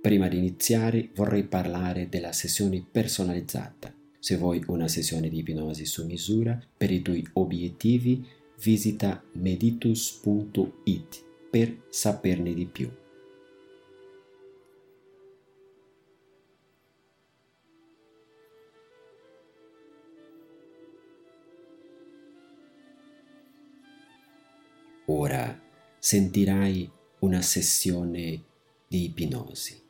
Prima di iniziare vorrei parlare della sessione personalizzata. Se vuoi una sessione di ipnosi su misura per i tuoi obiettivi, visita meditus.it per saperne di più. Ora sentirai una sessione di ipnosi,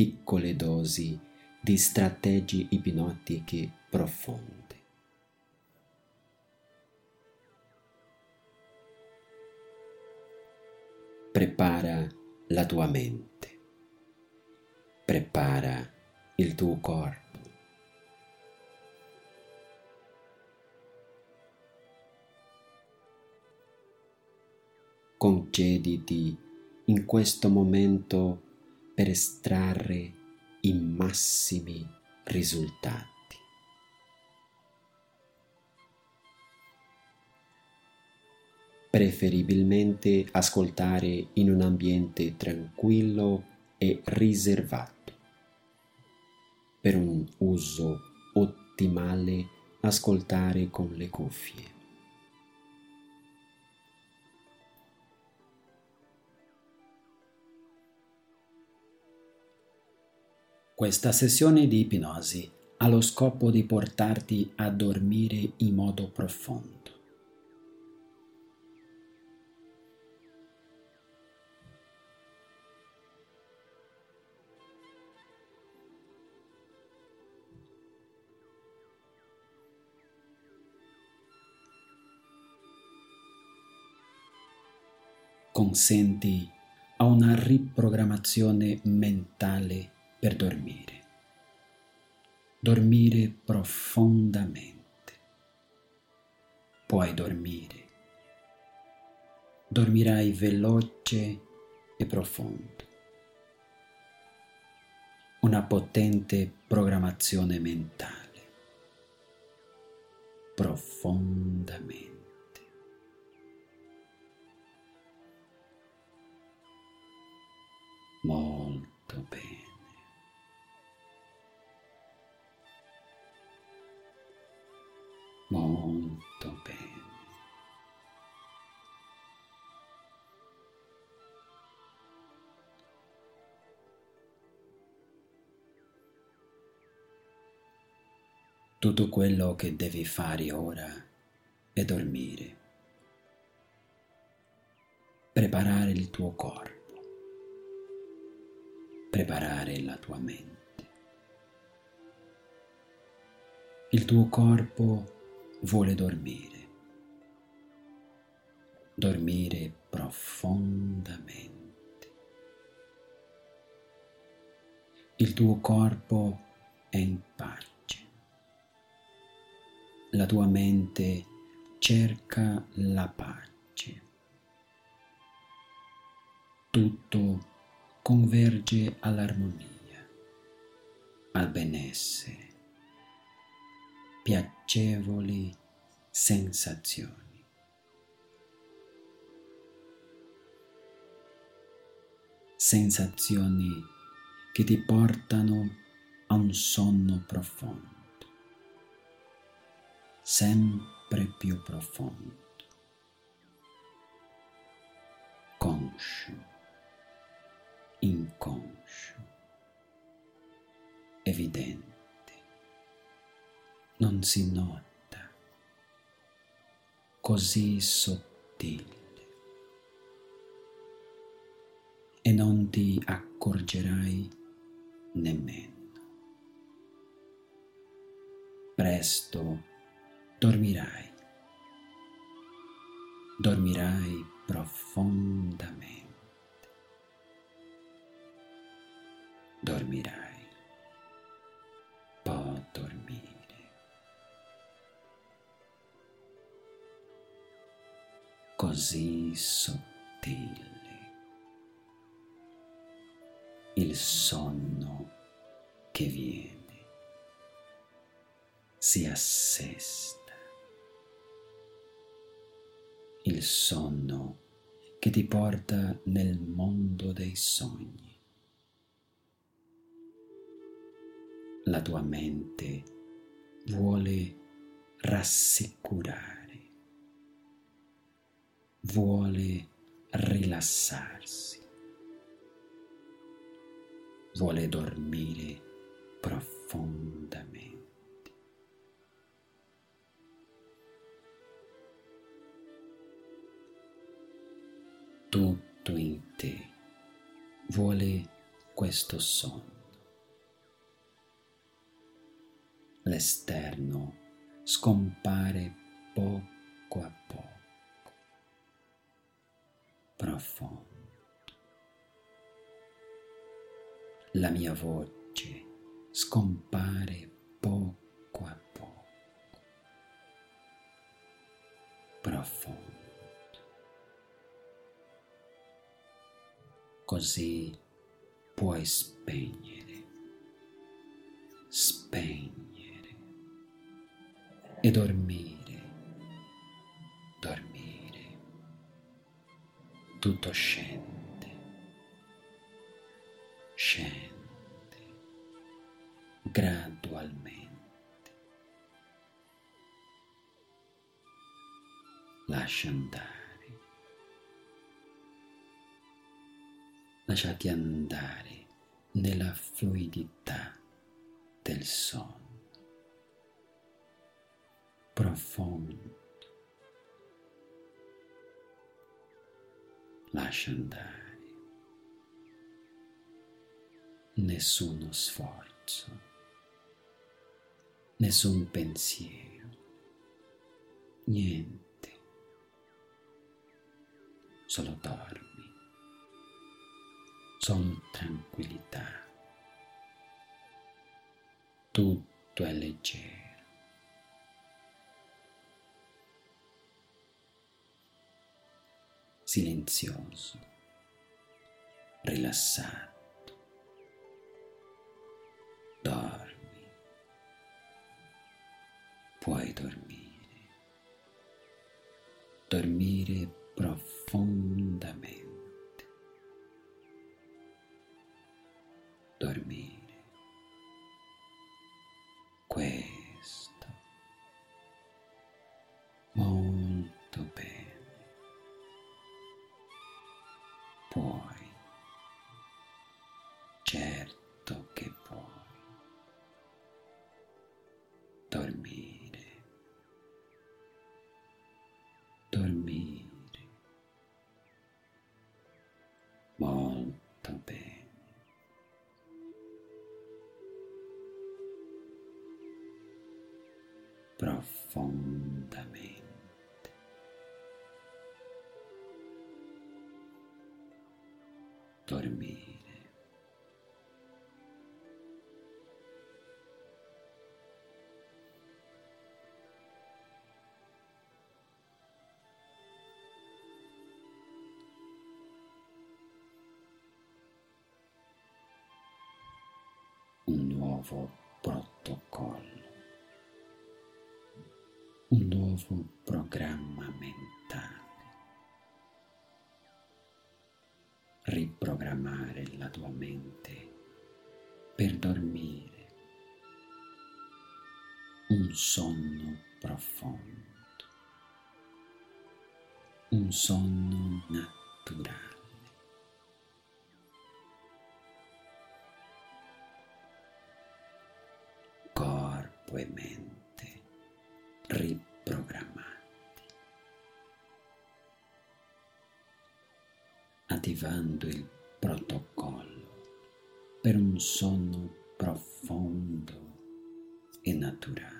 piccole dosi di strategie ipnotiche profonde. Prepara la tua mente, prepara il tuo corpo. Concediti in questo momento per estrarre i massimi risultati. Preferibilmente ascoltare in un ambiente tranquillo e riservato. Per un uso ottimale ascoltare con le cuffie. Questa sessione di ipnosi ha lo scopo di portarti a dormire in modo profondo. Consenti a una riprogrammazione mentale per dormire. Dormire profondamente. Puoi dormire. Dormirai veloce e profondo. Una potente programmazione mentale. Profondamente. Molto bene. Molto bene. Tutto quello che devi fare ora è dormire, preparare il tuo corpo, preparare la tua mente. Il tuo corpo vuole dormire, dormire profondamente. Il tuo corpo è in pace, la tua mente cerca la pace. Tutto converge all'armonia, al benessere piacevoli sensazioni. Sensazioni che ti portano a un sonno profondo, sempre più profondo. conscio, inconscio, evidente, non si nota, così sottile e non ti accorgerai nemmeno. Presto dormirai dormirai profondamente. Così sottile. Il sonno che viene si assesta il sonno che ti porta nel mondo dei sogni. La tua mente vuole rassicurare, vuole rilassarsi, vuole dormire profondamente. tutto in te vuole questo sonno. L'esterno scompare poco a poco, profondo. La mia voce scompare poco a poco, profondo. così puoi spegnere, spegnere e dormire, Tutto scende, scende gradualmente. Lascia andare. lasciati andare nella fluidità del sonno profondo. Lascia andare. Nessuno sforzo, nessun pensiero, niente, solo dormi. Solo tranquillità. Tutto è leggero. Silenzioso, rilassato. Dormi. Puoi dormire. Dormire profondamente. Dormire. Un nuovo protocollo nuovo programma mentale. Riprogrammare la tua mente per dormire un sonno profondo, un sonno naturale. Corpo e mente attivando il protocollo per un sonno profondo e naturale.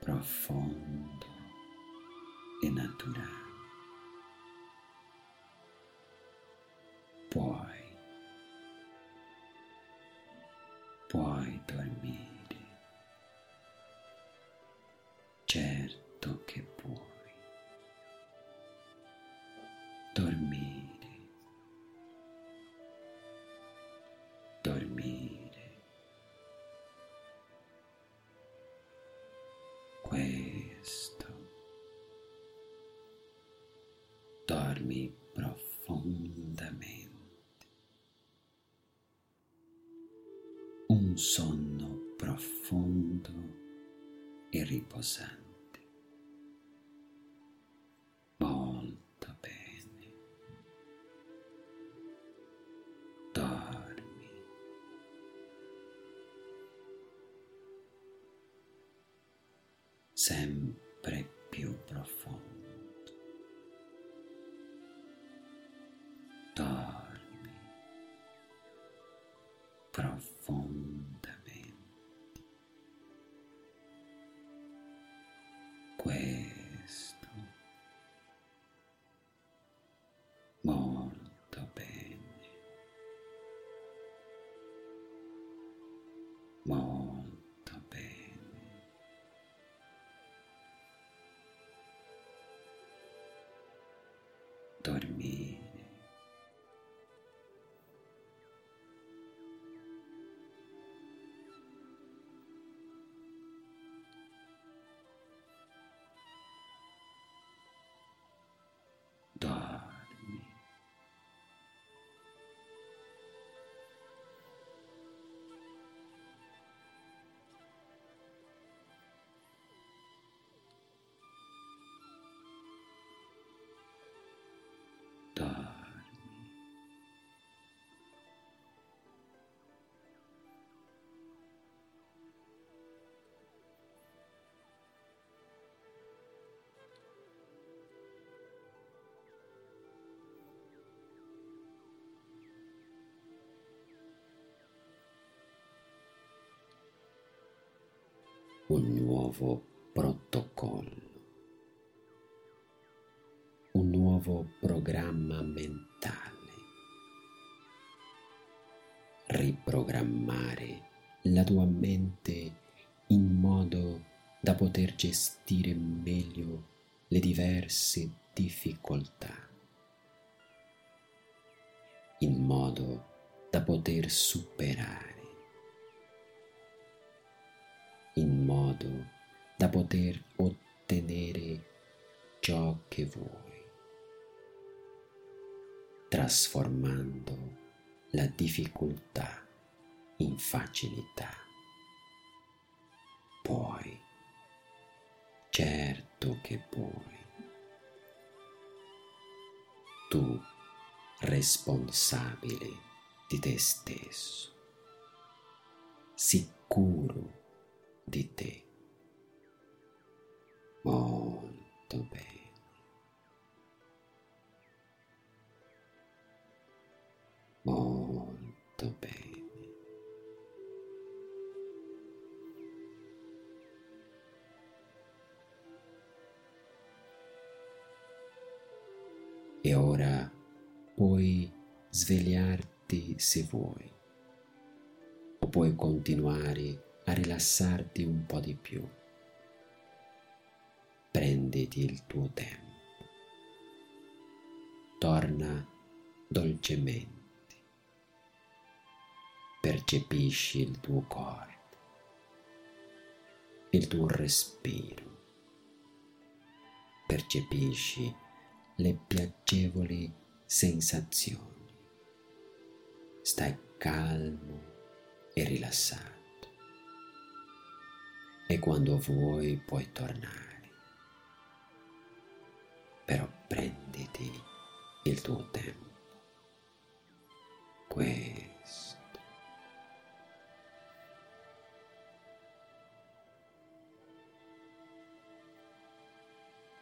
Profondo e naturale. Puoi, puoi dormire. Certo Sonno profondo e riposante. Molto bene. Dormi. Sempre più profondo. Dormi profondamente. Molto bene. Un nuovo protocollo, un nuovo programma mentale. Riprogrammare la tua mente in modo da poter gestire meglio le diverse difficoltà, in modo da poter superare in modo da poter ottenere ciò che vuoi, trasformando la difficoltà in facilità. Puoi, certo che puoi. Tu responsabile di te stesso, sicuro di te. Molto bene. Molto bene. E ora puoi svegliarti se vuoi, o puoi continuare a rilassarti un po' di più. Prenditi il tuo tempo. Torna dolcemente. Percepisci il tuo corpo, il tuo respiro. Percepisci le piacevoli sensazioni. Stai calmo e rilassato e quando vuoi puoi tornare. Però prenditi il tuo tempo. Questo.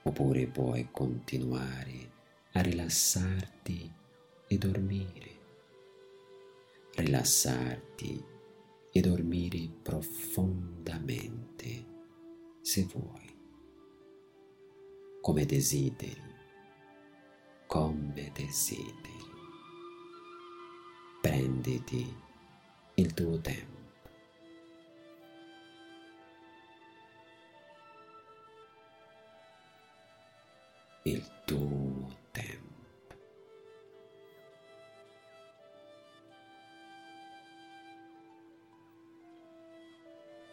Oppure puoi continuare a rilassarti e dormire. Rilassarti e dormire profondamente se vuoi, come desideri, come desideri. Prenditi il tuo tempo. il tuo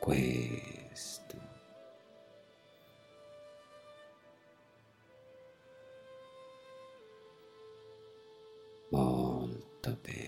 Questo. Molto bene.